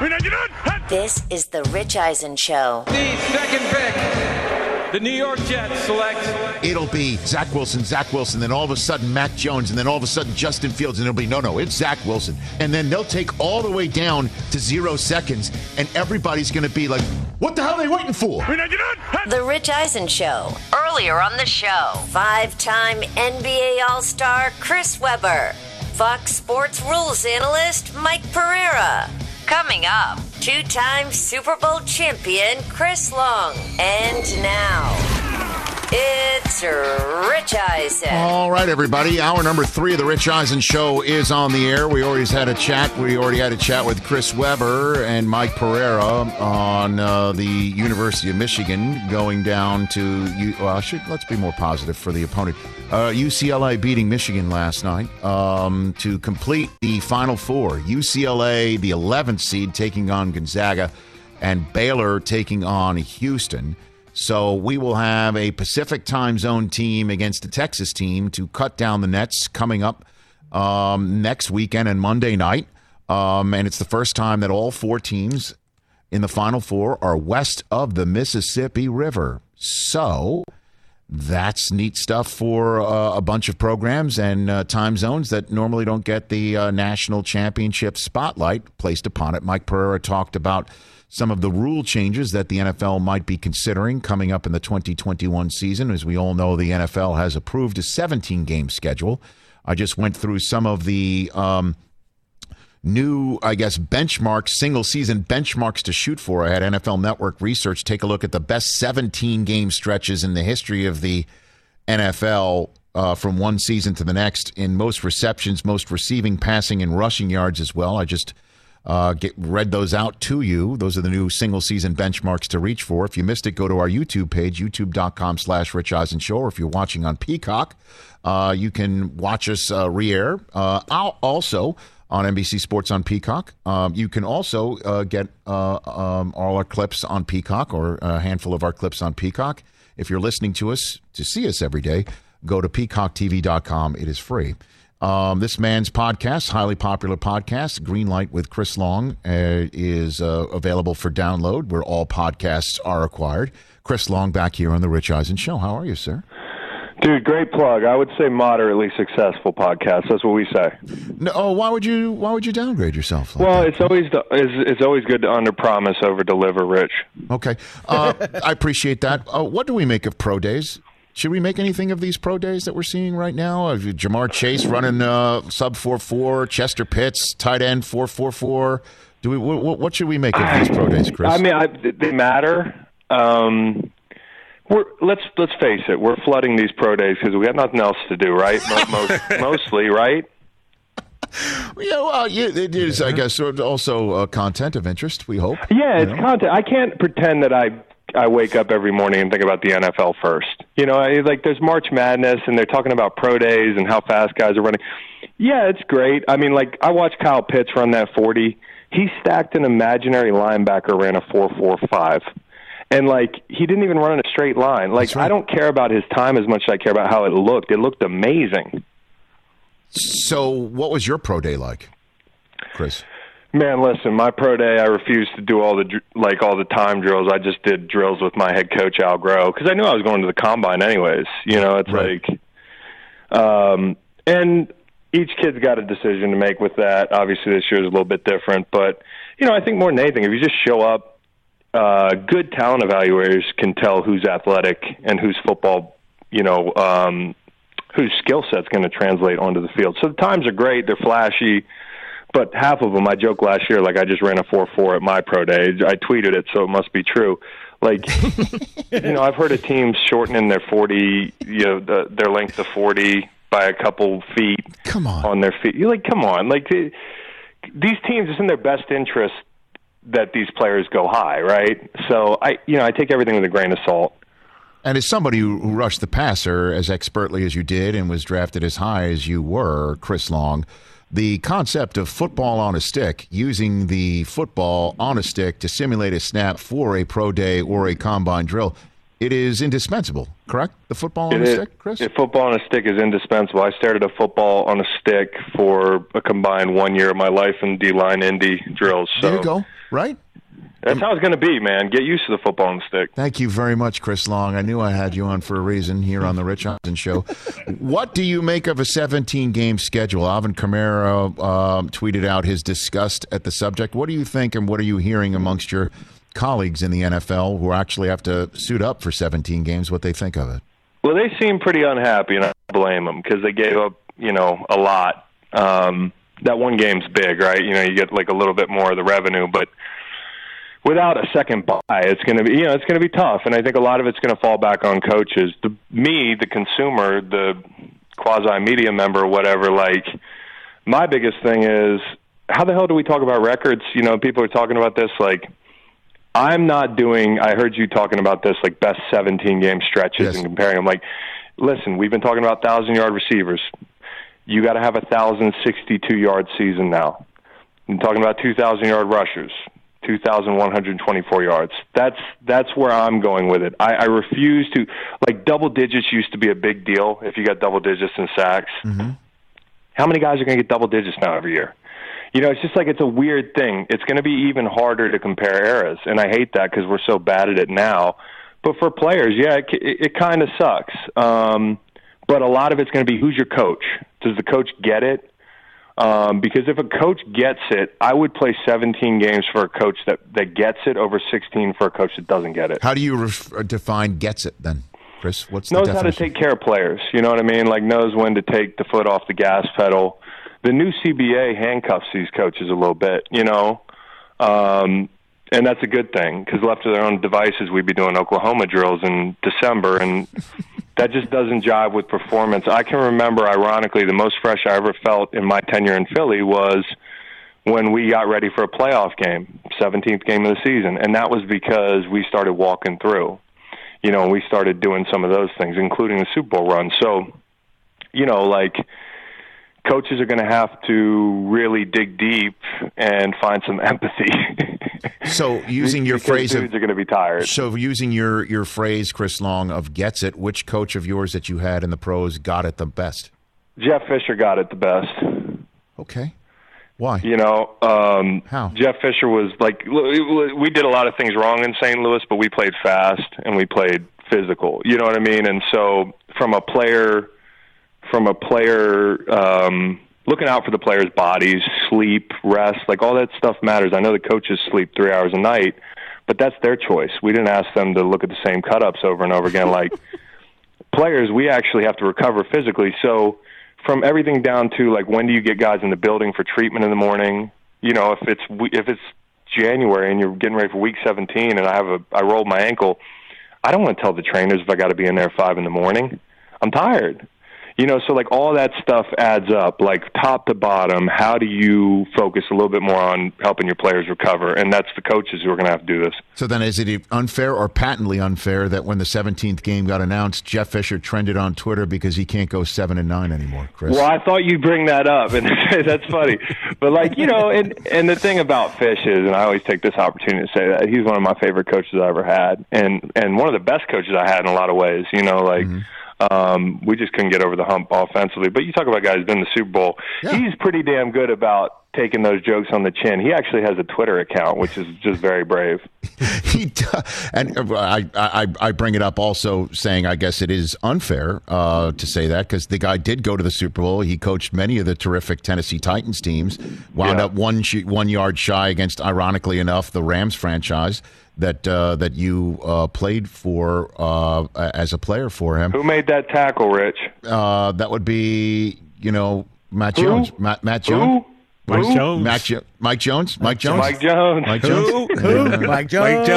319! This is the Rich Eisen Show. The second pick, the New York Jets select. It'll be Zach Wilson, Zach Wilson, then all of a sudden Mac Jones, and then all of a sudden Justin Fields, and it'll be no, no, it's Zach Wilson. And then they'll take all the way down to zero seconds, and everybody's going to be like, what the hell are they waiting for? The Rich Eisen Show. Earlier on the show, five time NBA All Star Chris Webber, Fox Sports rules analyst Mike Pereira. Coming up, two time Super Bowl champion Chris Long. And now, it's Rich Eisen. All right, everybody. Hour number three of the Rich Eisen Show is on the air. We already had a chat. We already had a chat with Chris Webber and Mike Pereira on uh, the University of Michigan going down to. U- Well, should let's be more positive for the opponent. Uh, UCLA beating Michigan last night um, to complete the Final Four. UCLA, the 11th seed, taking on Gonzaga, and Baylor taking on Houston. So we will have a Pacific time zone team against a Texas team to cut down the nets coming up um, next weekend and Monday night. Um, and it's the first time that all four teams in the Final Four are west of the Mississippi River. So that's neat stuff for uh, a bunch of programs and uh, time zones that normally don't get the uh, national championship spotlight placed upon it. Mike Pereira talked about some of the rule changes that the NFL might be considering coming up in the 2021 season. As we all know, the NFL has approved a 17 game schedule. I just went through some of the. Um, new, I guess, benchmarks, single season benchmarks to shoot for. I had NFL Network Research take a look at the best 17 game stretches in the history of the NFL uh, from one season to the next in most receptions, most receiving, passing, and rushing yards as well. I just uh, get read those out to you. Those are the new single season benchmarks to reach for. If you missed it, go to our YouTube page, youtube.com slash Rich Eisen Show. Or if you're watching on Peacock, uh, you can watch us uh, re-air. Uh, I'll also on NBC Sports on Peacock. Um, you can also uh, get uh, um, all our clips on Peacock or a handful of our clips on Peacock. If you're listening to us to see us every day, go to peacocktv.com. It is free. Um, this man's podcast, highly popular podcast, Greenlight with Chris Long, uh, is uh, available for download where all podcasts are acquired. Chris Long back here on the Rich Eisen Show. How are you, sir? Dude, great plug. I would say moderately successful podcast. That's what we say. No, oh, why would you? Why would you downgrade yourself? Like Well, that? it's always it's, it's always good to under promise over deliver, Rich. Okay. Uh, I appreciate that. Uh, what do we make of pro days? Should we make anything of these pro days that we're seeing right now? Ja'Marr Chase running uh, sub four four, Chester Pitts tight end four four four. Do we? What, what should we make of these pro days, Chris? I mean, I, they matter. Um, we're let's let's face it. We're flooding these pro days because we got nothing else to do, right? Mo- Most, mostly, right? yeah, well, yeah, it is. I guess also uh, content of interest. We hope. Yeah, you it's know? content. I can't pretend that I I wake up every morning and think about the NFL first. You know, I, like there's March Madness and they're talking about pro days and how fast guys are running. Yeah, it's great. I mean, like I watched Kyle Pitts run that 40. He stacked an imaginary linebacker ran a 4.45. And like he didn't even run in a straight line. Like right. I don't care about his time as much as I care about how it looked. It looked amazing. So, what was your pro day like, Chris? Man, listen, my pro day, I refused to do all the like all the time drills. I just did drills with my head coach Al Groh because I knew I was going to the combine anyways. You know, it's Right. like, um, and each kid's got a decision to make with that. Obviously, this year is a little bit different, but you know, I think more than anything, if you just show up, uh, good talent evaluators can tell who's athletic and whose football, you know, um, whose skill set's going to translate onto the field. So the times are great; they're flashy, but half of them, I joked last year, like I just ran a four four at my pro day. I tweeted it, so it must be true. Like, you know, I've heard of teams shortening their forty, you know, the, their length to forty by a couple feet. Come on. on their feet. You're like, come on, like they, these teams, it's in their best interest that these players go high, right? So I, you know, I take everything with a grain of salt. And as somebody who rushed the passer as expertly as you did and was drafted as high as you were, Chris Long, the concept of football on a stick, using the football on a stick to simulate a snap for a pro day or a combine drill, it is indispensable, correct? The football on It a is- stick, Chris? yeah, football on a stick is indispensable. I started a football on a stick for a combined one year of my life in D-line Indy drills. So there you go, right? That's how it's going to be, man. Get used to the football the stick. Thank you very much, Chris Long. I knew I had you on for a reason here on the Rich Eisen Show. what do you make of a 17 game schedule? Alvin Kamara um, tweeted out his disgust at the subject. What do you think, and what are you hearing amongst your colleagues in the NFL who actually have to suit up for 17 games? What they think of it? Well, they seem pretty unhappy, and I blame them because they gave up, you know, a lot. Um, that one game's big, right? You know, you get like a little bit more of the revenue, but without a second buy, it's going to be, you know, it's going to be tough. And I think a lot of it's going to fall back on coaches. The me, the consumer, the quasi media member, whatever. Like, my biggest thing is, how the hell do we talk about records? You know, people are talking about this like. I'm not doing. I heard you talking about this, like best 17 game stretches Yes. and comparing them. Like, listen, we've been talking about thousand yard receivers. You got to have a thousand sixty-two yard season now. I'm talking about 2,000 yard rushers, 2,124 yards. That's that's where I'm going with it. I, I refuse to like double digits used to be a big deal if you got double digits in sacks. How many guys are going to get double digits now every year? You know, it's just like it's a weird thing. It's going to be even harder to compare eras, and I hate that because we're so bad at it now. But for players, yeah, it, it, it kind of sucks. Um, but a lot of it's going to be who's your coach. Does the coach get it? Um, because if a coach gets it, I would play 17 games for a coach that, that gets it over 16 for a coach that doesn't get it. How do you ref- uh, define gets it then, Chris? What's knows how to take care of players. You know what I mean? Like knows when to take the foot off the gas pedal. The new CBA handcuffs these coaches a little bit. You know, um, and that's a good thing because left to their own devices, we'd be doing Oklahoma drills in December, and that just doesn't jive with performance. I can remember, ironically, the most fresh I ever felt in my tenure in Philly was when we got ready for a playoff game, 17th game of the season, and that was because we started walking through. You know, and we started doing some of those things, including the Super Bowl run. So, you know, like coaches are going to have to really dig deep and find some empathy. So, using your phrase of are going to be tired. So, using your your phrase, Chris Long of gets it, which coach of yours that you had in the pros got it the best? Jeff Fisher got it the best. Okay, why? You know, um, How? Jeff Fisher was like, we did a lot of things wrong in St. Louis, but we played fast and we played physical. You know what I mean? And so, from a player, from a player, um, looking out for the players' bodies, sleep, rest, like all that stuff matters. I know the coaches sleep three hours a night, but that's their choice. We didn't ask them to look at the same cut ups over and over again. Like players, we actually have to recover physically. So from everything down to like when do you get guys in the building for treatment in the morning? You know, if it's we- if it's January and you're getting ready for week 17, and I have a I rolled my ankle, I don't want to tell the trainers if I got to be in there at five in the morning. I'm tired. You know, so like all that stuff adds up, like top to bottom. How do you focus a little bit more on helping your players recover? And that's the coaches who are going to have to do this. So then, is it unfair or patently unfair that when the 17th game got announced, Jeff Fisher trended on Twitter because he can't go seven and nine anymore? Chris, Well, I thought you'd bring that up, and that's funny. But like you know, and and the thing about Fish is, and I always take this opportunity to say that he's one of my favorite coaches I ever had, and and one of the best coaches I had in a lot of ways. You know, like. Mm-hmm. Um, we just couldn't get over the hump offensively. But you talk about guys been in the Super Bowl. Yeah. He's pretty damn good about taking those jokes on the chin. He actually has a Twitter account, which is just very brave. he does, and uh, I, I I bring it up also saying I guess it is unfair uh, to say that because the guy did go to the Super Bowl. He coached many of the terrific Tennessee Titans teams. Wound Yeah. up one sh- one yard shy against, ironically enough, the Rams franchise that uh, that you uh, played for uh, as a player for him. Who made that tackle, Rich? Uh, that would be you know Matt Who? Jones. Matt Matt Who? Jones. Mike Who? Jones. Matt jo- Mike Jones. Mike Jones. Mike Jones. Mike Jones. Who? Mike Jones.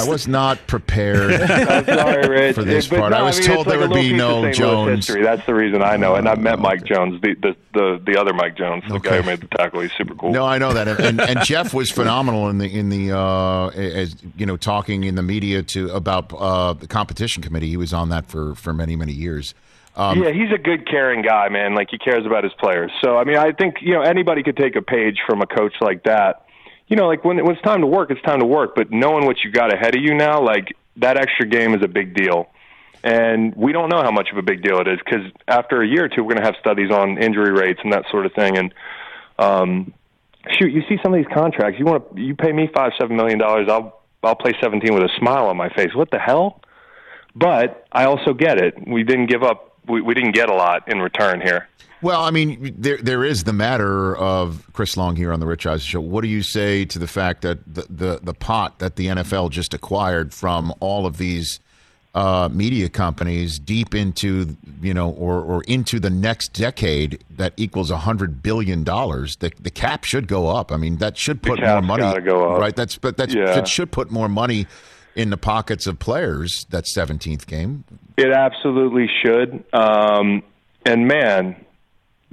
I was not prepared. I'm sorry, Rich. For this But part. no, I was mean, told it's there like would be no piece of St. Louis Jones. History. That's the reason I know, and I've met Mike Jones, the the the, the other Mike Jones, the guy who made the tackle. He's super cool. No, I know that, and, and Jeff was phenomenal in the in the uh, as you know talking in the media to about uh, the competition committee. He was on that for for many many years. Um, yeah, he's a good, caring guy, man. Like he cares about his players. So I mean, I think you know anybody could take a page from a coach like that. You know, like when, when it's time to work, it's time to work. But knowing what you got ahead of you now, like that extra game is a big deal. And we don't know how much of a big deal it is because after a year or two, we're going to have studies on injury rates and that sort of thing. And um, shoot, you see some of these contracts. You want to you pay me five seven million dollars, I'll I'll play seventeen with a smile on my face. What the hell? But I also get it. We didn't give up. We, we didn't get a lot in return here. Well, I mean, there there is the matter of Chris Long here on the Rich Eisen show. What do you say to the fact that the the, the pot that the NFL just acquired from all of these uh, media companies deep into you know or or into the next decade that equals a hundred billion dollars? The the cap should go up. I mean, that should put more money. go up. Right. That's but that's Yeah. it should put more money in the pockets of players. That seventeenth game. It absolutely should. Um, and man,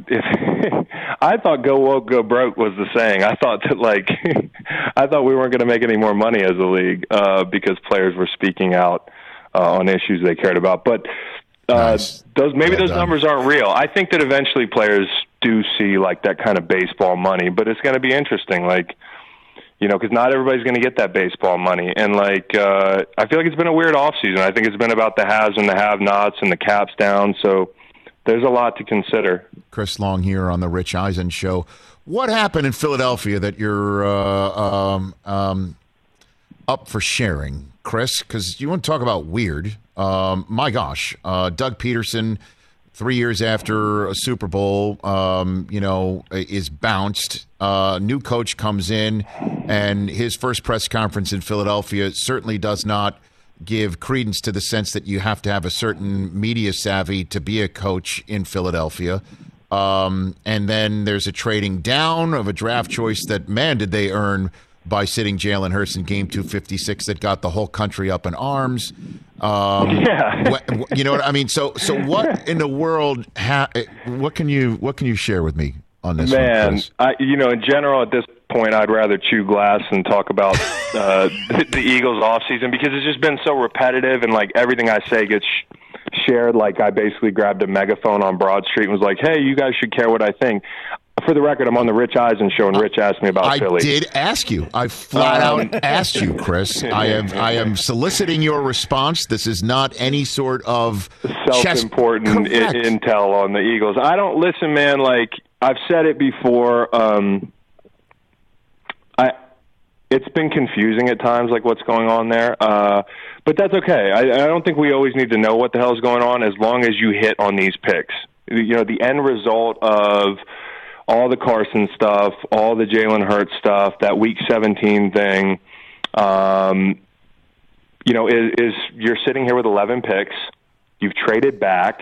if I thought "go woke, go broke" was the saying. I thought that like I thought we weren't going to make any more money as a league uh, because players were speaking out uh, on issues they cared about. But uh, Nice. those maybe Well those done. numbers aren't real. I think that eventually players do see like that kind of baseball money, but it's going to be interesting. Like you know, because not everybody's going to get that baseball money. And like, uh, I feel like it's been a weird off season. I think it's been about the haves and the have-nots and the caps down. So there's a lot to consider. Chris Long here on the Rich Eisen show. What happened in Philadelphia that you're uh, um, um, up for sharing, Chris? Because you want to talk about weird. Um, my gosh, uh, Doug Pederson, three years after a Super Bowl, um, you know, is bounced. Uh, new coach comes in, and his first press conference in Philadelphia certainly does not give credence to the sense that you have to have a certain media savvy to be a coach in Philadelphia. Um, and then there's a trading down of a draft choice that, man, did they earn by sitting Jalen Hurts in game 256 that got the whole country up in arms. Um, Yeah. what- you know what I mean? So, so what in the world, ha- what can you, what can you share with me on this one, Man, Chris? I, you know, in general, at this point, I'd rather chew glass and talk about uh, the, the Eagles off season because it's just been so repetitive and like everything I say gets sh- shared. Like I basically grabbed a megaphone on Broad Street and was like, "Hey, you guys should care what I think." For the record, I'm on the Rich Eisen show, and Rich asked me about I Philly. I did ask you. I flat Um, out asked you, Chris. I am I am soliciting your response. This is not any sort of self-important i- intel on the Eagles. I don't listen, man. Like I've said it before. Um, I it's been confusing at times, like what's going on there. Uh, but that's okay. I, I don't think we always need to know what the hell's going on as long as you hit on these picks. You know, the end result of all the Carson stuff, all the Jalen Hurts stuff, that Week 17 thing. Um, you know, is, is you're sitting here with 11 picks. You've traded back.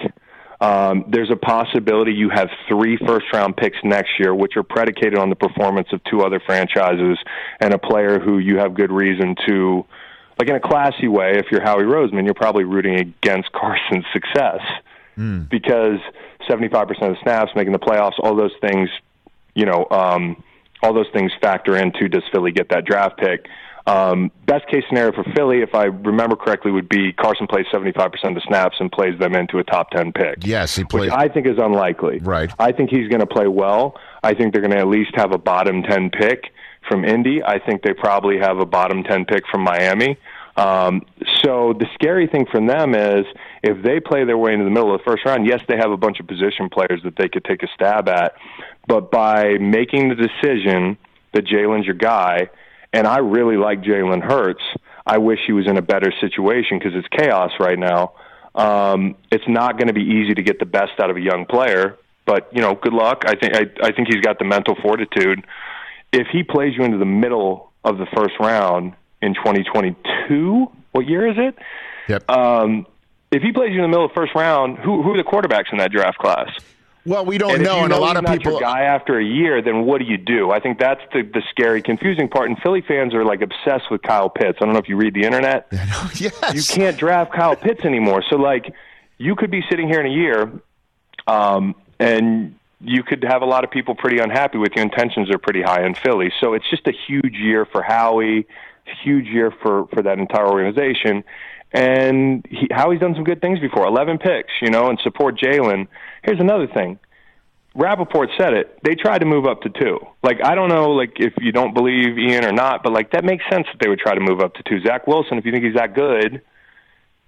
Um, there's a possibility you have three first round picks next year, which are predicated on the performance of two other franchises and a player who you have good reason to, like in a classy way, if you're Howie Roseman, you're probably rooting against Carson's success because 75% of the snaps, making the playoffs, all those things, you know, um, all those things factor into does Philly get that draft pick. Um, best case scenario for Philly, if I remember correctly, would be Carson plays 75% of the snaps and plays them into a top 10 pick. Yes, he Which played. I think is unlikely. Right. I think he's going to play well. I think they're going to at least have a bottom 10 pick from Indy. I think they probably have a bottom 10 pick from Miami. Um, so the scary thing for them is if they play their way into the middle of the first round, yes, they have a bunch of position players that they could take a stab at. but by making the decision that Jalen's your guy, and I really like Jalen Hurts. I wish he was in a better situation because it's chaos right now. Um, it's not going to be easy to get the best out of a young player, but you know, good luck. I think I, I think he's got the mental fortitude. If he plays you into the middle of the first round in 2022, what year is it? Yep. Um, if he plays you in the middle of the first round, who who are the quarterbacks in that draft class? Well, we don't and know, and know a lot of people. your guy after a year, then what do you do? I think that's the the scary, confusing part. And Philly fans are like obsessed with Kyle Pitts. I don't know if you read the internet. yes. You can't draft Kyle Pitts anymore. So like, you could be sitting here in a year, um, and you could have a lot of people pretty unhappy with you. Intentions are pretty high in Philly. So it's just a huge year for Howie, huge year for for that entire organization. And he, Howie's done some good things before. Eleven picks, you know, and support Jalen. Here's another thing. Rapoport said it. They tried to move up to two. Like I don't know, like if you don't believe Ian or not, but like that makes sense that they would try to move up to two. Zach Wilson, if you think he's that good,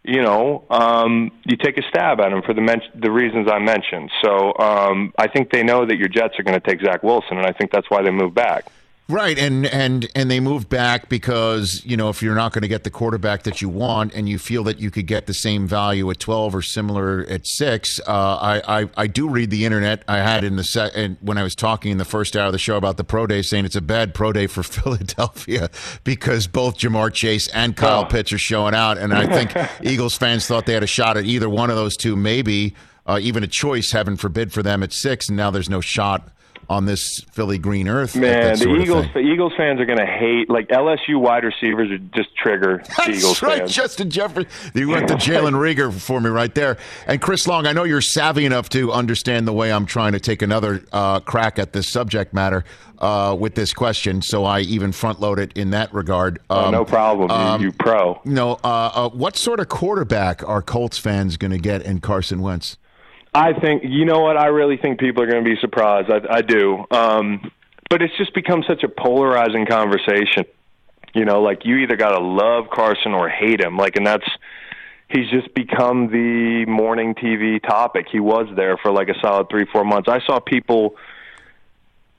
you know, um, you take a stab at him for the men- the reasons I mentioned. So um, I think they know that your Jets are going to take Zach Wilson, and I think that's why they moved back. Right, and and and they moved back because you know if you're not going to get the quarterback that you want, and you feel that you could get the same value at twelve or similar at six, uh, I, I I do read the internet. I had in the set and when I was talking in the first hour of the show about the pro day, saying it's a bad pro day for Philadelphia because both Ja'Marr Chase and Kyle Oh. Pitts are showing out, and I think Eagles fans thought they had a shot at either one of those two, maybe uh, even a choice, heaven forbid, for them at six, and now there's no shot on this Philly green earth. Man, the Eagles thing. Eagles fans are going to hate like LSU wide receivers are just trigger the Eagles That's right, fans. Justin Jefferson. You went to Jalen Reagor for me right there. And Chris Long, I know you're savvy enough to understand the way I'm trying to take another uh, crack at this subject matter uh, with this question, so I even front load it in that regard. Oh, Um, no problem. um, you, you pro. No, uh, uh, what sort of quarterback are Colts fans going to get in Carson Wentz? I think you know what I really think people are going to be surprised. I, I do, um, but it's just become such a polarizing conversation. You know, like you either got to love Carson or hate him. Like, and that's he's just become the morning TV topic. He was there for like a solid three, four months. I saw people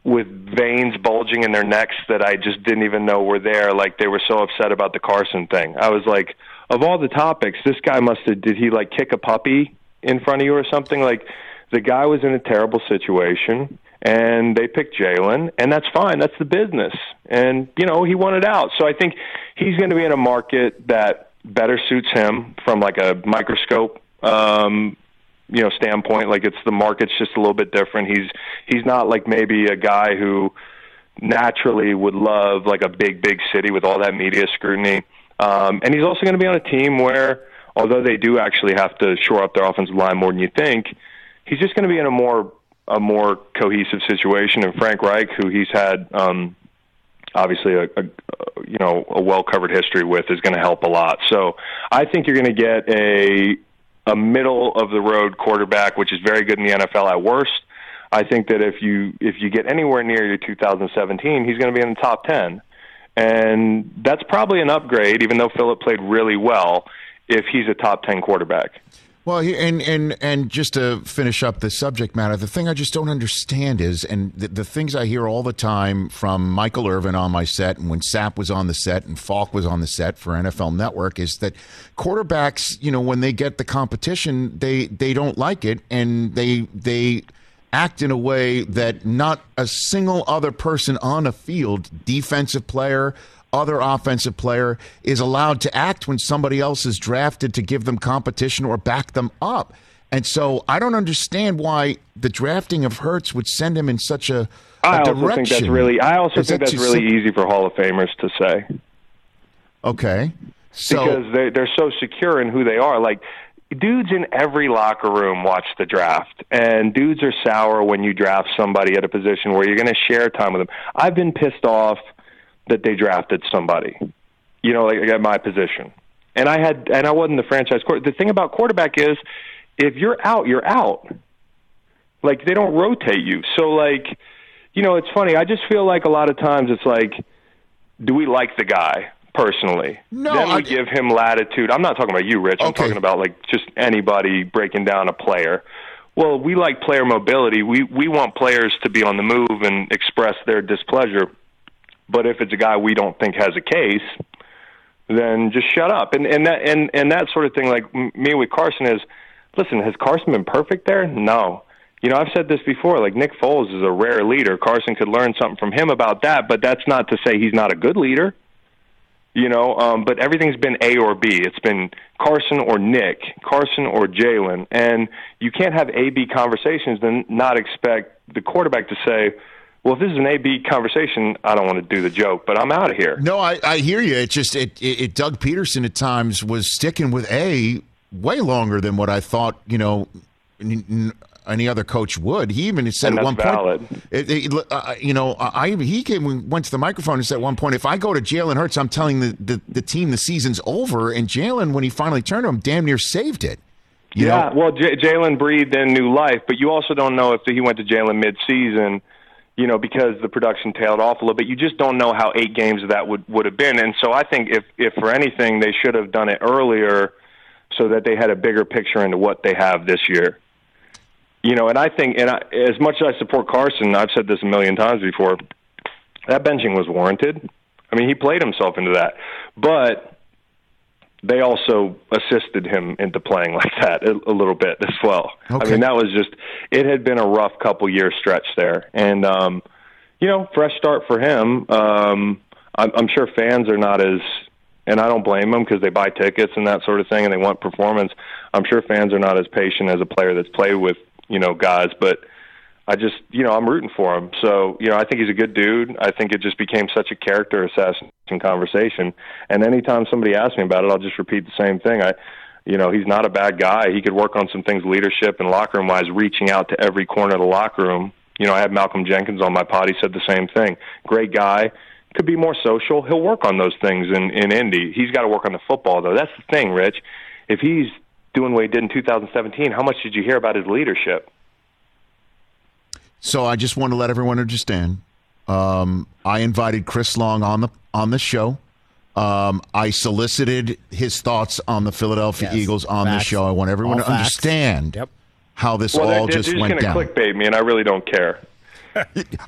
with veins bulging in their necks that I just didn't even know were there. Like they were so upset about the Carson thing. I was like, of all the topics, this guy must have did he like kick a puppy in front of you or something? Like the guy was in a terrible situation and they picked Jalen and that's fine. That's the business. And, you know, he wanted out. So I think he's gonna be in a market that better suits him from like a microscope um you know standpoint like it's the market's just a little bit different he's he's not like maybe a guy who naturally would love like a big big city with all that media scrutiny um and he's also going to be on a team where although they do actually have to shore up their offensive line more than you think he's just going to be in a more a more cohesive situation and Frank Reich who he's had um obviously a, a you know a well covered history with is going to help a lot. So I think you're going to get a a middle of the road quarterback, which is very good in the NFL at worst. I think that if you if you get anywhere near your 2017, he's going to be in the top 10, and that's probably an upgrade. Even though Philip played really well, if he's a top 10 quarterback. Well, and and and just to finish up the subject matter, the thing I just don't understand is, and the, the things I hear all the time from Michael Irvin on my set, and when Sapp was on the set, and Faulk was on the set for NFL Network, is that quarterbacks, you know, when they get the competition, they they don't like it, and they they act in a way that not a single other person on a field, defensive player, other offensive player, is allowed to act when somebody else is drafted to give them competition or back them up. And so I don't understand why the drafting of Hurts would send him in such a, a I also direction. think that's really. I also Is think that that's really easy for Hall of Famers to say. Okay. So because they they're so secure in who they are. Like dudes in every locker room watch the draft, and dudes are sour when you draft somebody at a position where you're going to share time with them. I've been pissed off that they drafted somebody, you know, like at my position, and I had and I wasn't the franchise quarter. The thing about quarterback is, if you're out, you're out. Like they don't rotate you, so like. You know, it's funny. I just feel like a lot of times it's like, do we like the guy personally? No, then we I- give him latitude. I'm not talking about you, Rich. I'm Okay. talking about like just anybody breaking down a player. well, we like player mobility. We we want players to be on the move and express their displeasure. But if it's a guy we don't think has a case, then just shut up. And and that and and that sort of thing. Like me with Carson is, listen, has Carson been perfect there? No. You know, I've said this before. Like Nick Foles is a rare leader. Carson could learn something from him about that, but that's not to say he's not a good leader. You know, um, but everything's been A or B. It's been Carson or Nick, Carson or Jalen, and you can't have A B conversations and not expect the quarterback to say, well, if this is an A B conversation, I don't want to do the joke, but I'm out of here. No, I, I hear you. It just it, it, it Doug Pederson at times was sticking with A way longer than what I thought. You know, n- n- any other coach would. He even said at one valid. point, it, it, uh, you know, I he came went to the microphone and said at one point, if I go to Jalen Hurts, I'm telling the, the, the team the season's over. And Jalen, when he finally turned to him, damn near saved it. You yeah, know? well, J- Jalen breathed in new life, but you also don't know if he went to Jalen mid-season, you know, because the production tailed off a little bit. You just don't know how eight games of that would would have been, and so I think if if for anything they should have done it earlier, so that they had a bigger picture into what they have this year. You know, and I think, and I, as much as I support Carson, I've said this a million times before. That benching was warranted. I mean, he played himself into that, but they also assisted him into playing like that a, a little bit as well. I mean, that was just it had been a rough couple year stretch there, and um, you know, fresh start for him. Um, I'm, I'm sure fans are not as, and I don't blame them because they buy tickets and that sort of thing, and they want performance. I'm sure fans are not as patient as a player that's played with you know guys, but. I just, you know, I'm rooting for him. So, you know, I think he's a good dude. I think it just became such a character assassination conversation. And anytime somebody asks me about it, I'll just repeat the same thing. I, you know, he's not a bad guy. He could work on some things leadership and locker room wise, reaching out to every corner of the locker room. You know, I had Malcolm Jenkins on my pod. He said the same thing. Great guy. Could be more social. He'll work on those things in, in Indy. He's got to work on the football, though. That's the thing, Rich. If he's doing what he did in 2017, how much did you hear about his leadership? So I just want to let everyone understand. Um, I invited Chris Long on the on the show. Um, I solicited his thoughts on the Philadelphia Yes. Eagles on the show. I want everyone All to facts. understand Yep. how this Well, they're, all they're just just went going to clickbait me, and I really don't care.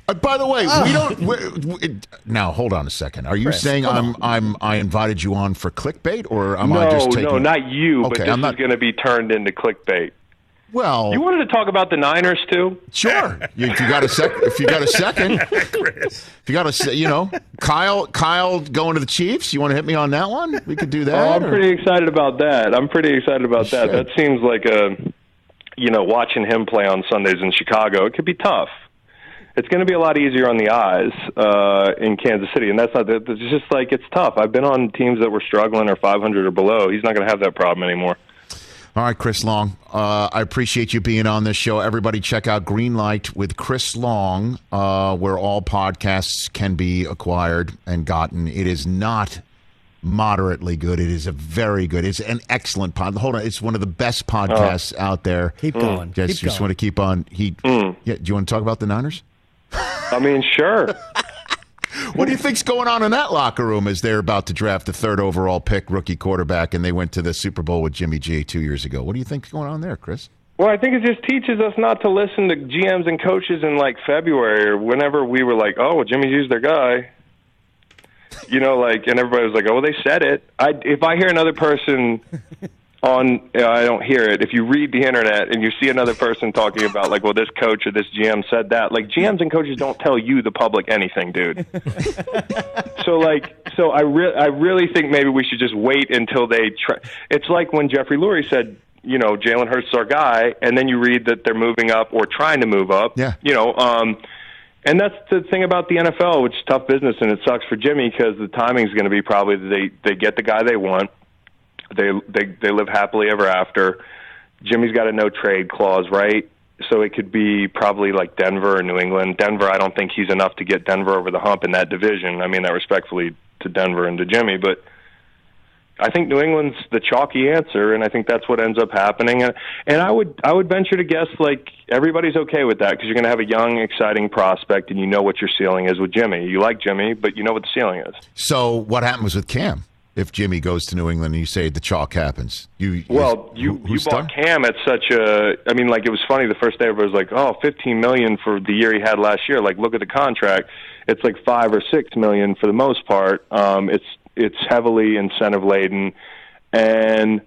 Uh, by the way, we don't. We, we, now, hold on a second. Are you Chris, saying I'm I'm I invited you on for clickbait, or am no, I just taking? no, no, not you. but Okay, this I'm not- is going to be turned into clickbait. Well, You wanted to talk about the Niners too? Sure. You, if you got a sec, if you got a second, if you got a, you know, Kyle, Kyle going to the Chiefs. You want to hit me on that one? We could do that. Oh, I'm or- pretty excited about that. I'm pretty excited about that. That seems like a, you know, watching him play on Sundays in Chicago. It could be tough. It's going to be a lot easier on the eyes uh, in Kansas City, and that's not. It's just like it's tough. I've been on teams that were struggling or 500 or below. He's not going to have that problem anymore. All right, Chris Long. Uh, I appreciate you being on this show. Everybody, check out Greenlight with Chris Long, uh, where all podcasts can be acquired and gotten. It is not moderately good. It is a very good. It's an excellent pod. Hold on, it's one of the best podcasts out there. Keep going. Just, Keep just going. want to keep on. He. Yeah. Do you want to talk about the Niners? I mean, sure. What do you think's going on in that locker room as they're about to draft the third overall pick rookie quarterback and they went to the Super Bowl with Jimmy G two years ago? What do you think's going on there, Chris? Well, I think it just teaches us not to listen to GMs and coaches in like February or whenever we were like, "Oh, Jimmy G's their guy," you know, like, and everybody was like, "Oh, they said it." I if I hear another person on, you know, I don't hear it. If you read the internet and you see another person talking about like, "Well, this coach or this GM said that," like GMs and coaches don't tell you the public anything, dude. so like, so I re- I really think maybe we should just wait until they. Try- it's like when Jeffrey Lurie said you know Jalen Hurts is our guy, and then you read that they're moving up or trying to move up. Yeah. You know, um, and that's the thing about the NFL, which is tough business, and it sucks for Jimmy because the timing is going to be probably they they get the guy they want. They they they live happily ever after. Jimmy's got a no trade clause, right? So it could be probably like Denver or New England. Denver, I don't think he's enough to get Denver over the hump in that division. I mean that respectfully to Denver and to Jimmy, but I think New England's the chalky answer, and I think that's what ends up happening. And, and I would I would venture to guess like everybody's okay with that because you're going to have a young, exciting prospect, and you know what your ceiling is with Jimmy. You like Jimmy, but you know what the ceiling is. So what happens with Cam? If Jimmy goes to New England and you say the chalk happens? You Well, who- you you bought? Cam at such a. I mean, like it was funny the first day. Everybody was like, "Oh, 15 million for the year he had last year." Like, look at the contract. It's like five or six million for the most part. Um, it's it's heavily incentive laden, and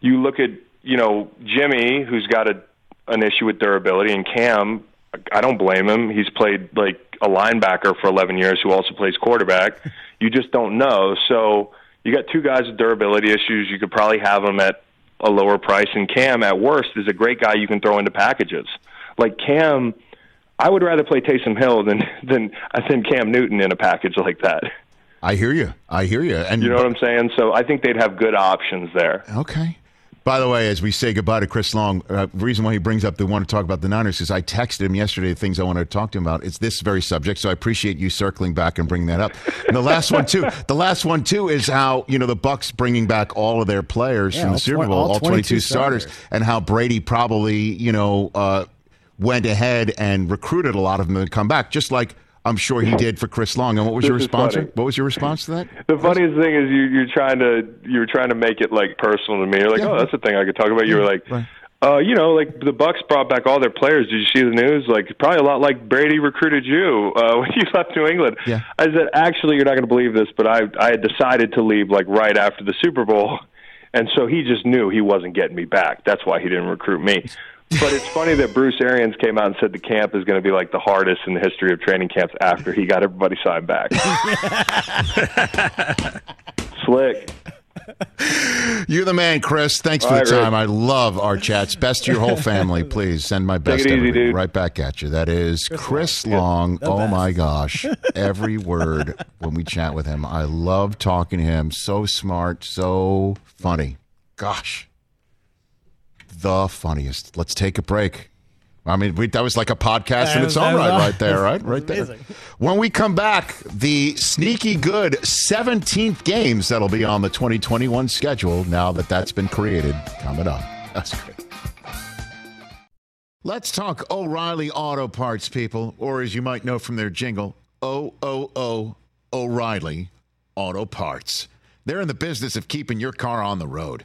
you look at you know Jimmy, who's got a an issue with durability, and Cam. I don't blame him. He's played like a linebacker for 11 years, who also plays quarterback. You just don't know. So you got two guys with durability issues. You could probably have them at a lower price, and Cam, at worst, is a great guy you can throw into packages. Like Cam, I would rather play Taysom Hill than than than Cam Newton in a package like that. I hear you. I hear you. And You know what I'm saying? So I think they'd have good options there. Okay. By the way, as we say goodbye to Chris Long, uh, the reason why he brings up the want to talk about the Niners is I texted him yesterday the things I wanted to talk to him about. It's this very subject, so I appreciate you circling back and bringing that up. And the last one too, the last one too is how you know the Bucks bringing back all of their players Yeah, from the Super Bowl, all all 22 22 starters, starters. and how Brady probably you know uh, went ahead and recruited a lot of them to come back, just like I'm sure he did for Chris Long. And what was your This is response? What was your response to that? The funniest thing is you, you're trying to you're trying to make it like personal to me. You're like, Yeah. oh, that's the thing I could talk about. You were like, Right. uh, you know, like the Bucks brought back all their players. Did you see the news? Like probably a lot like Brady recruited you uh, when you left New England. Yeah. I said, actually, you're not going to believe this, but I I had decided to leave like right after the Super Bowl, and so he just knew he wasn't getting me back. That's why he didn't recruit me. But it's funny that Bruce Arians came out and said the camp is going to be like the hardest in the history of training camps after he got everybody signed back. Slick. You're the man, Chris. Thanks for All the right, Rick. time. I love our chats. Best to your whole family, please. Send my best it easy, dude. right back at you. That is Chris Long. Oh my gosh. Every word when we chat with him. I love talking to him. So smart, so funny. Gosh. The funniest. Let's take a break. I mean, we, that was like a podcast in its own right, right there, right, right there. When we come back, the sneaky good 17th games that'll be on the 2021 schedule now that that's been created coming up. That's great. Let's talk O'Reilly Auto Parts, people, or as you might know from their jingle, O O O O'Reilly Auto Parts. They're in the business of keeping your car on the road.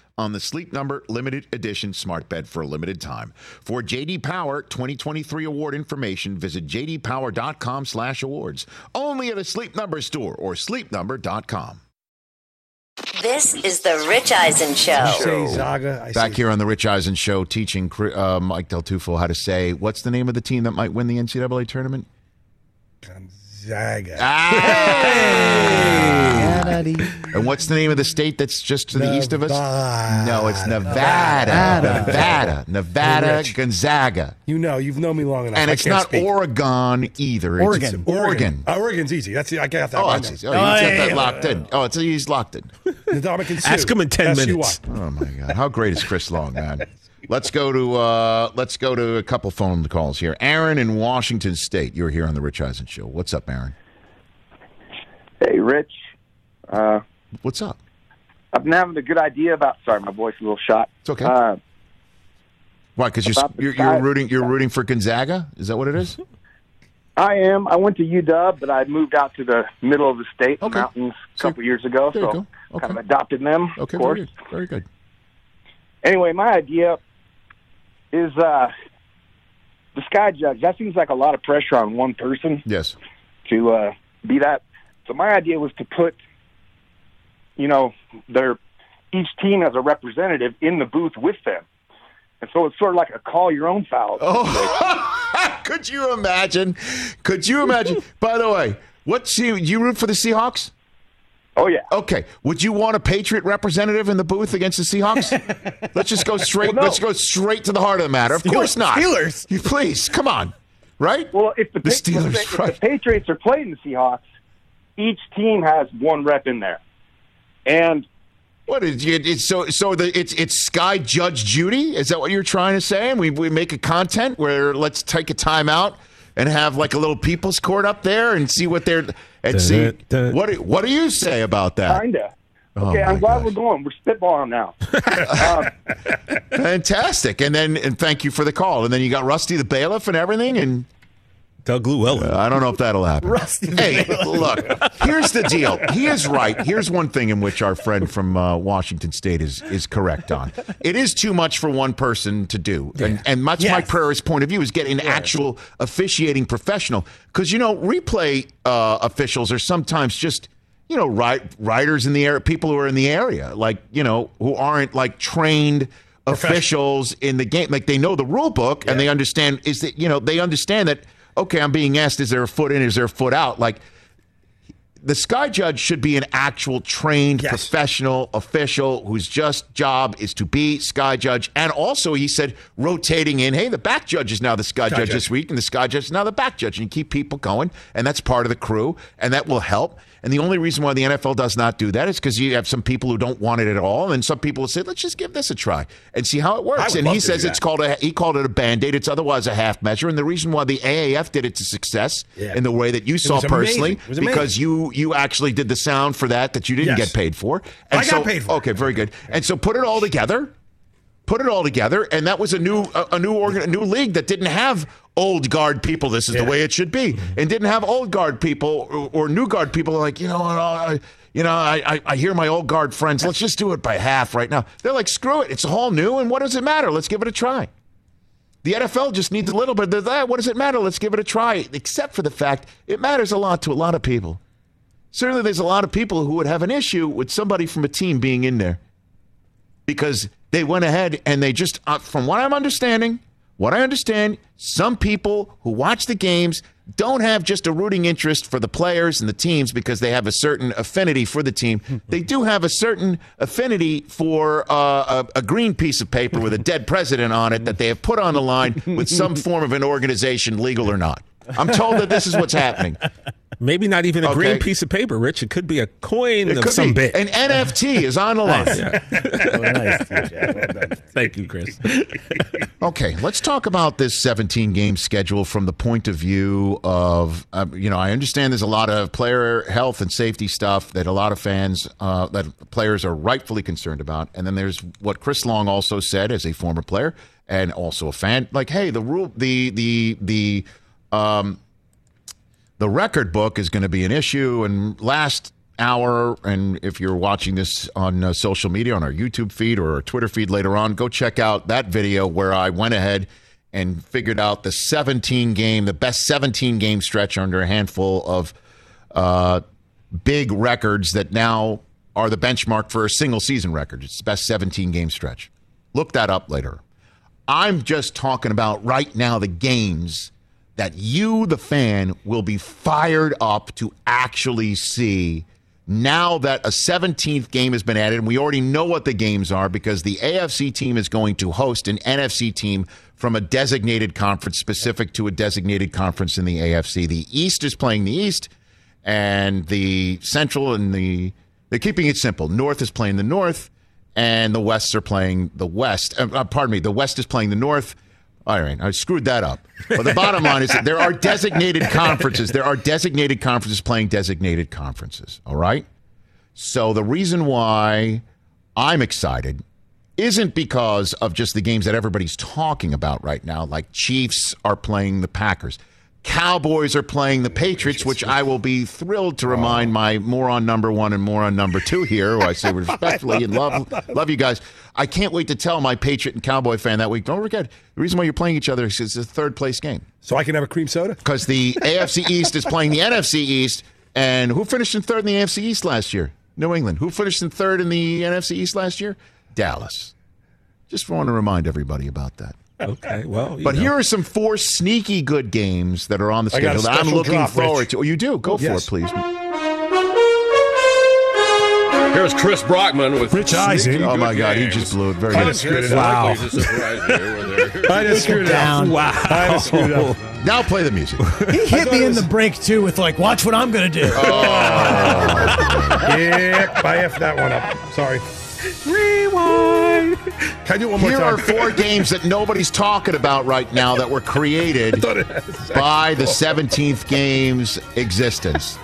on the Sleep Number limited edition smart bed for a limited time. For JD Power 2023 award information, visit jdpower.com/awards. Only at a Sleep Number store or sleepnumber.com. This is the Rich Eisen Show. Say Zaga. I Back say, here on the Rich Eisen show teaching uh, Mike Del Tufo how to say what's the name of the team that might win the NCAA tournament? Gonzaga. Ah! And what's the name of the state that's just to the east of us? No, it's Nevada. Nevada. Nevada. Nevada, Gonzaga. You know, you've known me long enough. And I it's can't not speak. Oregon either. Oregon. It's Oregon. Uh, Oregon's easy. That's I got that. One. Oh, right it's now. easy. Oh, you got that locked in. Oh, it's he's locked in. Ndamukong Suh. Ask him in 10 S-U-I. minutes. Oh my God! How great is Chris Long, man? Let's go to uh, let's go to a couple phone calls here. Aaron in Washington State. You're here on the Rich Eisen Show. What's up, Aaron? Hey, Rich. Uh, What's up? I've been having a good idea about. Sorry, my voice is a little shot. It's okay. Uh, Why? Because you're, you're you're rooting you're rooting for Gonzaga. Is that what it is? I am. I went to UW, but I moved out to the middle of the state, the Okay. mountains, a So- couple years ago. So. Okay. kind of adopted them, Okay, of course. very good. Very good. Anyway, my idea is uh, the sky judge. That seems like a lot of pressure on one person Yes. to uh, be that. So my idea was to put, you know, their each team as a representative in the booth with them, and so it's sort of like a call your own foul. Oh, could you imagine? Could you imagine? By the way, what you you root for the Seahawks? Oh yeah. Okay. Would you want a Patriot representative in the booth against the Seahawks? let's just go straight. Well, no. Let's go straight to the heart of the matter. Of course not. Steelers. You please come on. Right? Well, if the, The Steelers, if right. if the Patriots are playing the Seahawks, each team has one rep in there, and What is it? It's so so the it's it's Sky Judge Judy. Is that what you're trying to say? And we we make a content where let's take a time out and have like a little people's court up there and see what they're and see Dun, dun. what do- what do you say about that? kinda. Oh, Okay, my I'm glad gosh. we're going. We're spitballing now. um, Fantastic. And then and thank you for the call. And then you got Rusty the bailiff and everything and Doug Llewellyn. I don't know if that'll happen. Rusty Hey, look, here's the deal. He is right. Here's one thing in which our friend from uh, Washington State is is correct on. It is too much for one person to do. And, and much Yes. Mike Pereira's point of view is get an actual officiating professional. Because, you know, replay uh, officials are sometimes just, you know, ri- writers in the area, people who are in the area, like, you know, who aren't like trained officials in the game. Like they know the rule book and they understand is that, you know, they understand that, okay, I'm being asked, is there a foot in, is there a foot out? Like the sky judge should be an actual trained Yes. professional official whose just job is to be sky judge and also he said rotating in hey the back judge is now the sky, judge, judge. this week and the sky judge is now the back judge and you keep people going and that's part of the crew and that will help and the only reason why the NFL does not do that is because you have some people who don't want it at all and some people will say let's just give this a try and see how it works and he says it's called a he called it a band-aid it's otherwise a half measure and the reason why the AAF did it to success Yeah. in the way that you saw personally because you you actually did the sound for that that you didn't Yes. get paid for. I got so, paid for. Okay, very good. And so put it all together. Put it all together, and that was a new a, a new organ, a new league that didn't have old guard people. This is the way it should be, and didn't have old guard people or, or new guard people like you know. Uh, you know, I, I I hear my old guard friends. Let's just do it by half right now. They're like, screw it. It's all new, and what does it matter? Let's give it a try. The NFL just needs a little bit of that. What does it matter? Let's give it a try. Except for the fact it matters a lot to a lot of people. Certainly, there's a lot of people who would have an issue with somebody from a team being in there because they went ahead and they just, uh, from what I'm understanding, what I understand, some people who watch the games don't have just a rooting interest for the players and the teams because they have a certain affinity for the team. they do have a certain affinity for uh, a, a green piece of paper with a dead president on it that they have put on the line with some form of an organization, legal or not. I'm told that this is what's happening. Maybe not even a Okay. green piece of paper, Rich. It could be a coin It of could some be. bit. An NFT is on the line. Oh, nice, TJ. Well done. Thank you, Chris. Okay, let's talk about this 17 game schedule from the point of view of, uh, you know, I understand there's a lot of player health and safety stuff that a lot of fans, uh, that players are rightfully concerned about. And then there's what Chris Long also said as a former player and also a fan, like, hey, the rule, the, the, the, um, the record book is going to be an issue. And last hour, and if you're watching this on uh, social media, on our YouTube feed or our Twitter feed later on, go check out that video where I went ahead and figured out the 17 game, the best 17 game stretch under a handful of uh, big records that now are the benchmark for a single season record. It's the best 17 game stretch. Look that up later. I'm just talking about right now the games that you, the fan, will be fired up to actually see now that a 17th game has been added, and we already know what the games are because the AFC team is going to host an NFC team from a designated conference specific to a designated conference in the AFC. The East is playing the East, and the Central and the they're keeping it simple. North is playing the North, and the Wests are playing the West. Uh, uh, pardon me, the West is playing the North. All right, I screwed that up. But the bottom line is there are designated conferences. There are designated conferences playing designated conferences. All right. So the reason why I'm excited isn't because of just the games that everybody's talking about right now, like Chiefs are playing the Packers. Cowboys are playing the Patriots, which I will be thrilled to remind my moron number one and moron number two here, who I say respectfully and love love you guys. I can't wait to tell my Patriot and Cowboy fan that week. Don't forget the reason why you're playing each other is it's a third place game. So I can have a cream soda? Because the AFC East is playing the NFC East, and who finished in third in the AFC East last year? New England. Who finished in third in the NFC East last year? Dallas. Just want to remind everybody about that. Okay, well, But know. here are some four sneaky good games that are on the I got a schedule that I'm looking drop, forward Rich. to. Oh, you do? Go for Yes. it, please. Here's Chris Brockman with Rich Eisen. Oh, my good God. He just blew it. Very good. just screwed it Wow. I just screwed it up. Wow. I just screwed it up. Now play the music. He hit me it in was- the break too with like, watch what I'm gonna do. Oh. Yeah, I effed that one up. Sorry. Rewind. Can I do one more Here time? are four games that nobody's talking about right now that were created by the 17th game's existence.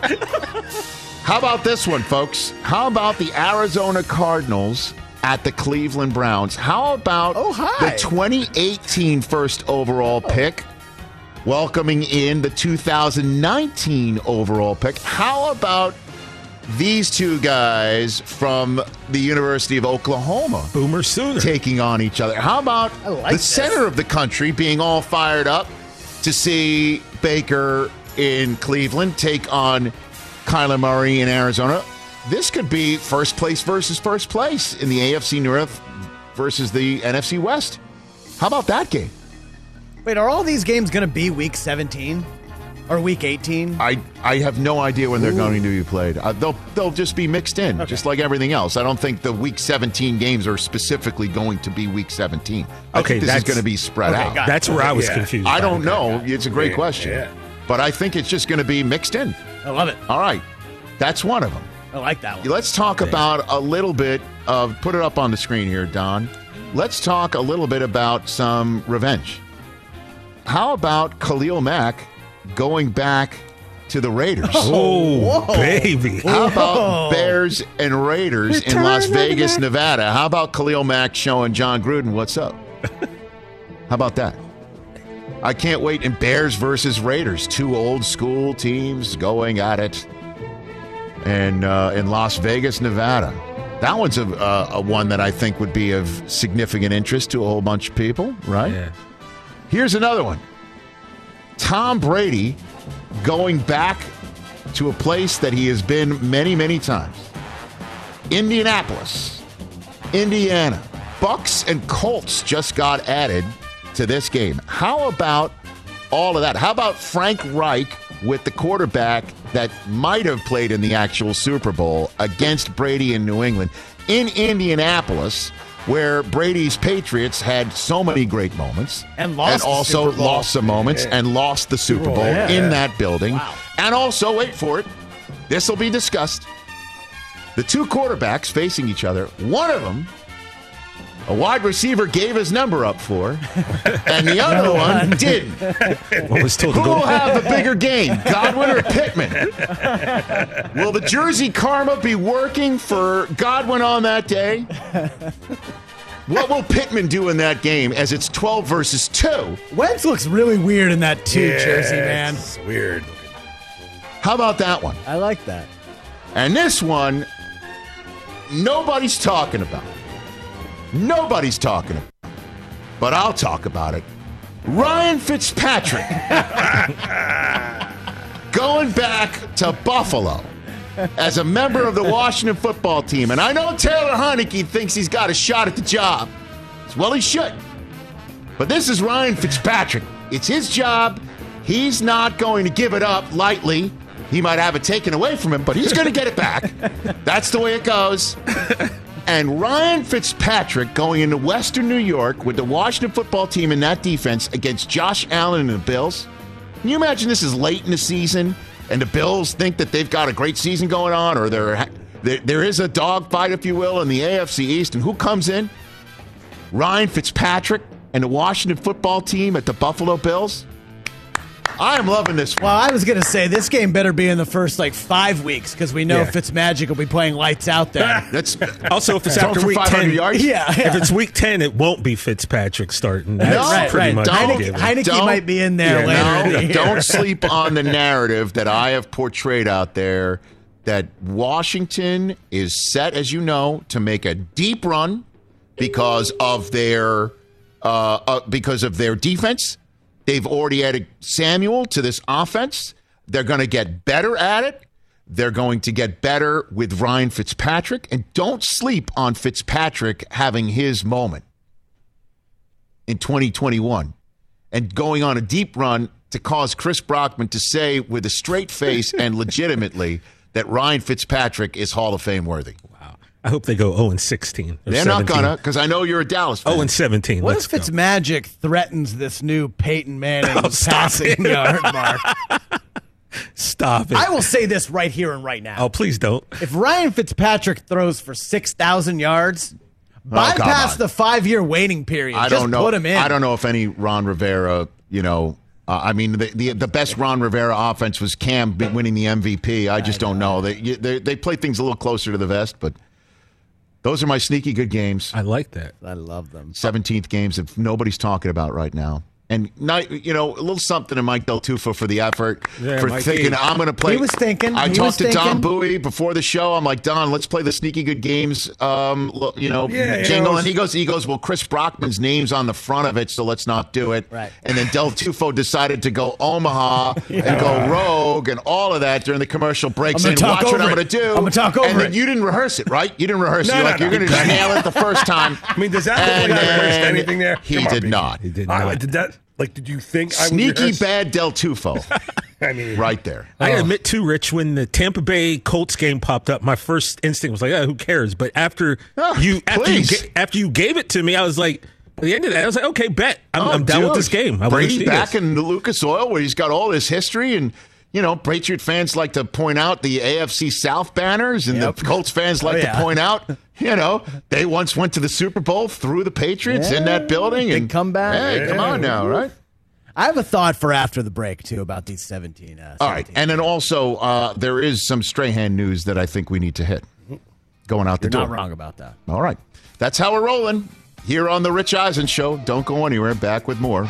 How about this one, folks? How about the Arizona Cardinals at the Cleveland Browns? How about Oh, the 2018 first overall oh. pick welcoming in the 2019 overall pick? How about these two guys from the University of Oklahoma? Boomer Sooner. taking on each other. How about like the this. center of the country being all fired up to see Baker in Cleveland take on Kyler Murray in Arizona? This could be first place versus first place in the AFC North versus the NFC West. How about that game? Wait, are all these games gonna be week 17 or week 18? I, I have no idea when they're going to be played. Uh, they'll they'll just be mixed in, just like everything else. I don't think the Week 17 games are specifically going to be Week 17. I Okay, think this is going to be spread Okay, out. That's where I was Yeah. confused. I don't it. know. It's a great question. yeah. But I think it's just going to be mixed in. I love it. All right. That's one of them. I like that one. Let's talk about a little bit of, put it up on the screen here, Don. Let's talk a little bit about some revenge. How about Khalil Mack going back to the Raiders? Oh, oh baby. How about Bears and Raiders in Las Vegas, Nevada? How about Khalil Mack showing Jon Gruden what's up? How about that? I can't wait. And Bears versus Raiders, two old school teams going at it, and uh, in Las Vegas, Nevada. That one's a, uh, a one that I think would be of significant interest to a whole bunch of people, right? Yeah. Here's another one. Tom Brady going back to a place that he has been many, many times. Indianapolis, Indiana. Bucks and Colts just got added to this game. How about all of that? How about Frank Reich with the quarterback that might have played in the actual Super Bowl against Brady in New England in Indianapolis, where Brady's Patriots had so many great moments And lost the also lost some moments and lost the Super Bowl, Bowl yeah. in that building. Wow. And also, wait for it, this will be discussed. The two quarterbacks facing each other, one of them, a wide receiver gave his number up for, and the other one didn't. What was told Who to will have the bigger game, Godwin or Pittman? Will the Jersey Karma be working for Godwin on that day? What will Pittman do in that game as it's 12 versus 2? Wentz looks really weird in that too, Yeah, Jersey man. It's weird. How about that one? I like that. And this one, nobody's talking about. Nobody's talking about. It, but I'll talk about it. Ryan Fitzpatrick going back to Buffalo as a member of the Washington football team. And I know Taylor Heinicke thinks he's got a shot at the job. Well, he should. But this is Ryan Fitzpatrick. It's his job. He's not going to give it up lightly. He might have it taken away from him, but he's going to get it back. That's the way it goes. And Ryan Fitzpatrick going into Western New York with the Washington football team in that defense against Josh Allen and the Bills. Can you imagine this is late in the season and the Bills think that they've got a great season going on or there, there is a dogfight, if you will, in the AFC East. And who comes in? Ryan Fitzpatrick and the Washington football team at the Buffalo Bills. I am loving this. Well, I was going to say this game better be in the first like five weeks because we know Yeah. Fitzmagic will be playing lights out there. That's Also, if it's after week ten, yards? Yeah, yeah. If it's week ten, it won't be Fitzpatrick starting. That's right, pretty right. much Don't- Heinicke. Heinicke Don't- might be in there Yeah, later. in No, the year. don't sleep on the narrative that I have portrayed out there that Washington is set, as you know, to make a deep run because of their uh, uh, because of their defense. They've already added Samuel to this offense. They're going to get better at it. They're going to get better with Ryan Fitzpatrick. And don't sleep on Fitzpatrick having his moment in 2021 and going on a deep run to cause Chris Brockman to say with a straight face and legitimately that Ryan Fitzpatrick is Hall of Fame worthy. I hope they go zero and sixteen. or They're not gonna, because I know you're a Dallas fan. Zero and seventeen. What Let's if go. Fitzmagic threatens this new Peyton Manning Oh, passing it. yard mark? Stop it. I will say this right here and right now. Oh, please don't. If Ryan Fitzpatrick throws for 6,000 yards, bypass Oh, come on. the five year waiting period. I Just don't know. put him in. I don't know if any Ron Rivera, you know, uh, I mean, the, the the best Ron Rivera offense was Cam winning the MVP. I just don't know. They, they they play things a little closer to the vest, but those are my sneaky good games. I like that. I love them. 17th games that nobody's talking about right now. And not, you know, a little something to Mike Del Tufo for the effort, Yeah, for Mikey. thinking I'm going to play. He was thinking. I He talked was to Don. Bowie before the show. I'm like, Don, let's play the sneaky good games, um, you know, Yeah, you jingle. know, and he goes, he goes, well, Chris Brockman's name's on the front of it, so let's not do it. Right. And then Del Tufo decided to go Omaha and go Rogue and all of that during the commercial breaks. I'm gonna talk watch what over I'm going to do. I'm gonna talk over And then it. you didn't rehearse it, right? You didn't rehearse it. No, You're no, like, no. you're going to nail it the first time. I mean, does that look like I rehearsed anything there? He did not. He did not. did that? Like, did you think I would Sneaky bad Del Tufo, I mean, right there. I gotta admit too, Rich, when the Tampa Bay Colts game popped up, my first instinct was like, oh, "Who cares?" But after Oh, you after you, please. ga- after you gave it to me, I was like, at the end of that, I was like, "Okay, bet I'm, Oh, I'm down with this game." I Brady back this. in the Lucas Oil where he's got all this history and. You know, Patriot fans like to point out the AFC South banners, and Yep. the Colts fans like Oh, yeah. to point out, you know, they once went to the Super Bowl through the Patriots in that building. Big come back. Hey, come on now, right? I have a thought for after the break, too, about these 17. Uh, All right, 17. and then also uh, there is some Strahan news that I think we need to hit going out the You're door. not wrong about that. All right. That's how we're rolling here on The Rich Eisen Show. Don't go anywhere. Back with more.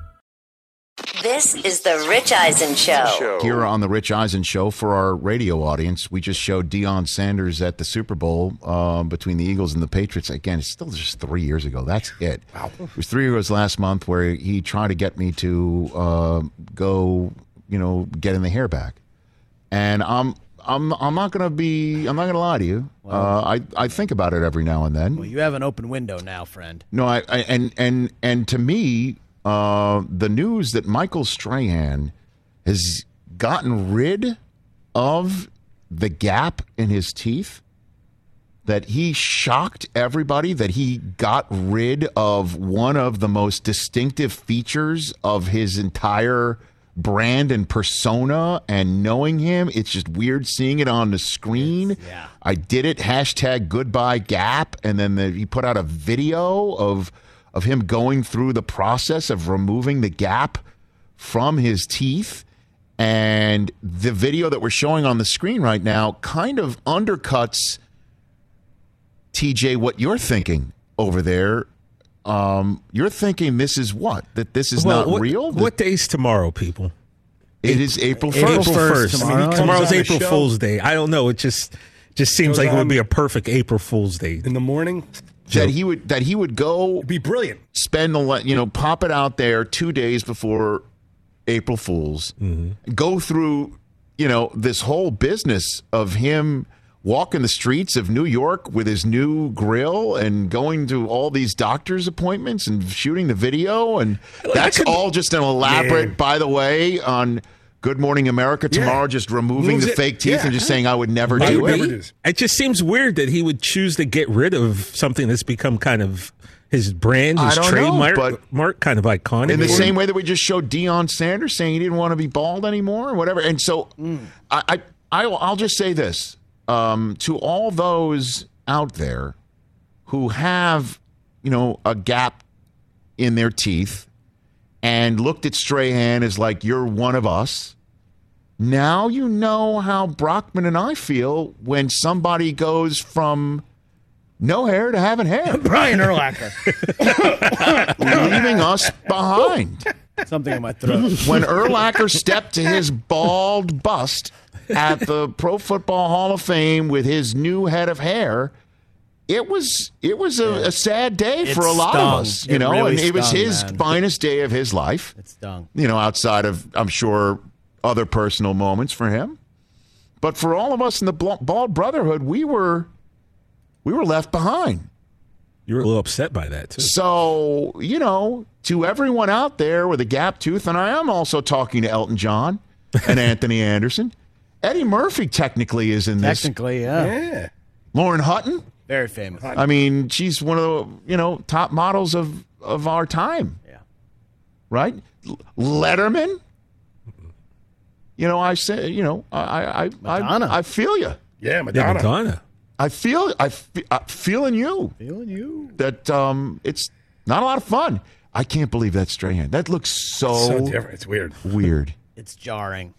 This is the Rich Eisen Show. Here on the Rich Eisen Show for our radio audience, we just showed Deion Sanders at the Super Bowl um, between the Eagles and the Patriots. Again, it's still just three years ago. That's it. Wow. It was three years last month where he tried to get me to uh, go, you know, get in the hair back, and I'm. I'm I'm not gonna be I'm not gonna lie to you. uh, I I think about it every now and then. Well, you have an open window now, friend. No, I, I and and and to me, uh, the news that Michael Strahan has gotten rid of the gap in his teeth, that he shocked everybody that he got rid of one of the most distinctive features of his entire brand and persona and knowing him it's just weird seeing it on the screen yeah. i did it hashtag goodbye gap and then the, he put out a video of of him going through the process of removing the gap from his teeth and the video that we're showing on the screen right now kind of undercuts TJ what you're thinking over there um, you're thinking this is what that this is Well, not what, real. What day's tomorrow, people? It is April April first. first. tomorrow. He comes Tomorrow's April. Fool's Day. I don't know. It just just seems like it would be a perfect April Fool's Day. in the morning. That he would that he would go It'd be brilliant. spend the you know pop it out there two days before April Fools, mm-hmm. go through you know this whole business of him walking the streets of New York with his new grill and going to all these doctor's appointments and shooting the video and that's could- all just an elaborate Man. by the way on Good Morning America tomorrow just removing Moves the it. fake teeth Yeah. and just saying I would never Might do it. It just seems weird that he would choose to get rid of something that's become kind of his brand, I his know, trademark, but- mark, kind of iconic. In the same way that we just showed Deion Sanders saying he didn't want to be bald anymore or whatever. And so I, I, I'll, I'll just say this um, to all those out there who have, you know, a gap in their teeth and looked at Strahan as like, you're one of us. Now you know how Brockman and I feel when somebody goes from no hair to having hair, Brian Urlacher. leaving us behind. Something in my throat. when Urlacher stepped to his bald bust at the Pro Football Hall of Fame with his new head of hair, it was it was a, a sad day It for a lot stung. of us, you It know, really and it was stung, his man. finest day of his life. It stung. You know, outside of I'm sure other personal moments for him, but for all of us in the Bl- Bald Brotherhood, we were we were left behind. you were a little upset by that too. So, you know, to everyone out there with a gap tooth, and I am also talking to Elton John and Anthony Anderson. Eddie Murphy technically is in this. Technically, yeah. Yeah. Lauren Hutton. Very famous. I mean, she's one of the you know top models of of our time. Yeah. Right. Letterman. You know, I say, you know, I I I, Madonna. I, I feel you. Yeah, Madonna. Yeah, Madonna. Madonna. I feel I fe- I'm feeling you. Feeling you. that um, it's not a lot of fun. I can't believe that that's Strahan. That looks so, So different. It's weird. weird. It's jarring.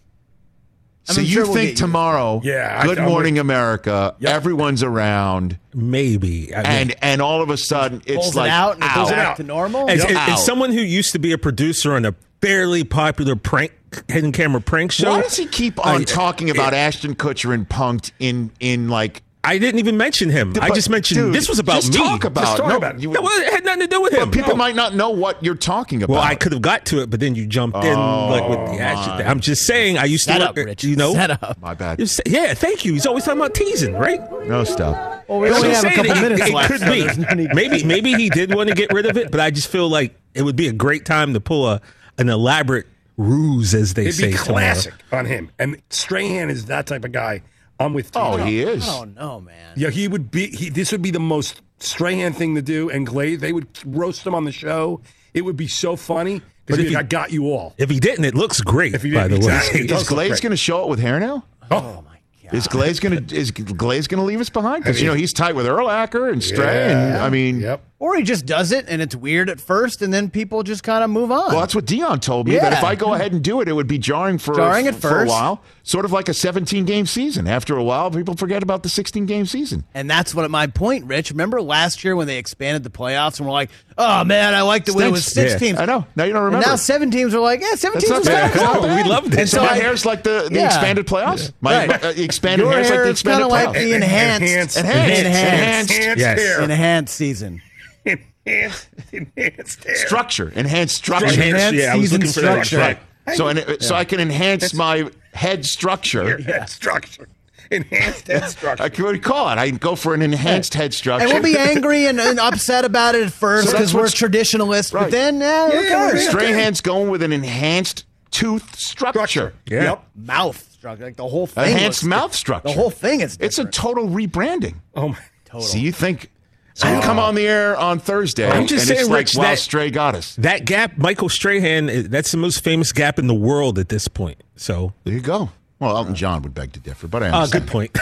I So mean, you sure we'll think get used to tomorrow, Yeah, Good I'm Morning America, Yep. everyone's around, Maybe. I mean, and and all of a sudden it's Pulls like it out and it goes ow. back to normal. as, Yep. as- as someone who used to be a producer on a fairly popular prank hidden camera prank show, Why does he keep on I- talking about Ashton Kutcher and Punk'd in in like? I didn't even mention him. I just mentioned dude, this was about just me. Talk about Just talk no, about it. you- No, it had nothing to do with him. people No. might not know what you're talking about. Well, I could have got to it, but then you jumped in oh, like with the action. I'm just saying. I used Set to up, work. Rich. You know, Set up. My bad. You yeah, thank you. He's always talking about teasing, right? No stop. Well, we only just have a couple it- minutes it left. Could be. there's no need to- maybe maybe he did want to get rid of it, but I just feel like it would be a great time to pull a an elaborate ruse, as they It'd say. be tomorrow. classic on him. And Strahan is that type of guy. I'm with. Oh, he is. Oh no, man. Yeah, he would be. He, this would be the most Strahan thing to do. And Glaze, they would roast him on the show. It would be so funny. But But if if he- I got you all. If he didn't, it looks great. If he by the didn't, way, exactly. It Is does look Glaze going to show it with hair now? Oh. oh, my god! Is Glaze gonna is Glaze gonna leave us behind? Because I mean- you know he's tight with Urlacher and Stray, and Yeah. I mean, Yep. Or he just does it and it's weird at first, and then people just kind of move on. Well, that's what Deion told me. That if I go ahead and do it, it would be jarring for Jarring at for a while. Sort of like a 17 game season. After a while, people forget about the 16 game season. And that's what my point, Rich. Remember last year when they expanded the playoffs and we're like, oh man, I like it when it was Stinks. six Yeah. teams. I know. Now you don't And remember. now seven teams are like, yeah, seven That's teams not is bad. not No, bad. we loved it. And so so my I- hair's like the, the Yeah. expanded playoffs. My Right. uh, expanded Your hair's like hair the is kinda like the enhanced, Enhanced. Enhanced. enhanced, Enhanced. Yes. hair. enhanced season. Enhanced, enhanced hair. structure, enhanced structure. Enhanced yeah, I was season looking for that. structure. Right. So, and, so I can enhance my head structure. Head structure. Enhanced head structure. I can what call it? I can go for an enhanced head structure. And we'll be angry and, and upset about it at first So because we're traditionalists, Right. but then, eh, who Yeah, cares? yeah. Strahan's going with an enhanced tooth structure. Yeah. Yep. Mouth structure, like the whole thing. Enhanced looks- mouth structure. The whole thing is It's a total rebranding. Oh my. Total. So you think? So you come on the air on Thursday, I'm just and saying, it's like, Rich, wow, that- Stray got us. That gap, Michael Strahan, eh, that's the most famous gap in the world at this point. So, There you go. Well, Elton John would beg to differ, but I uh, understand. good point.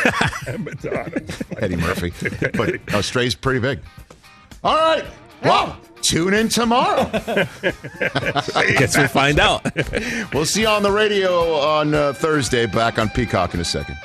Eddie Murphy. but uh, Stray's pretty big. All right. Well, tune in tomorrow. I Guess we'll find out. we'll see you on the radio on uh, Thursday. Back on Peacock in a second.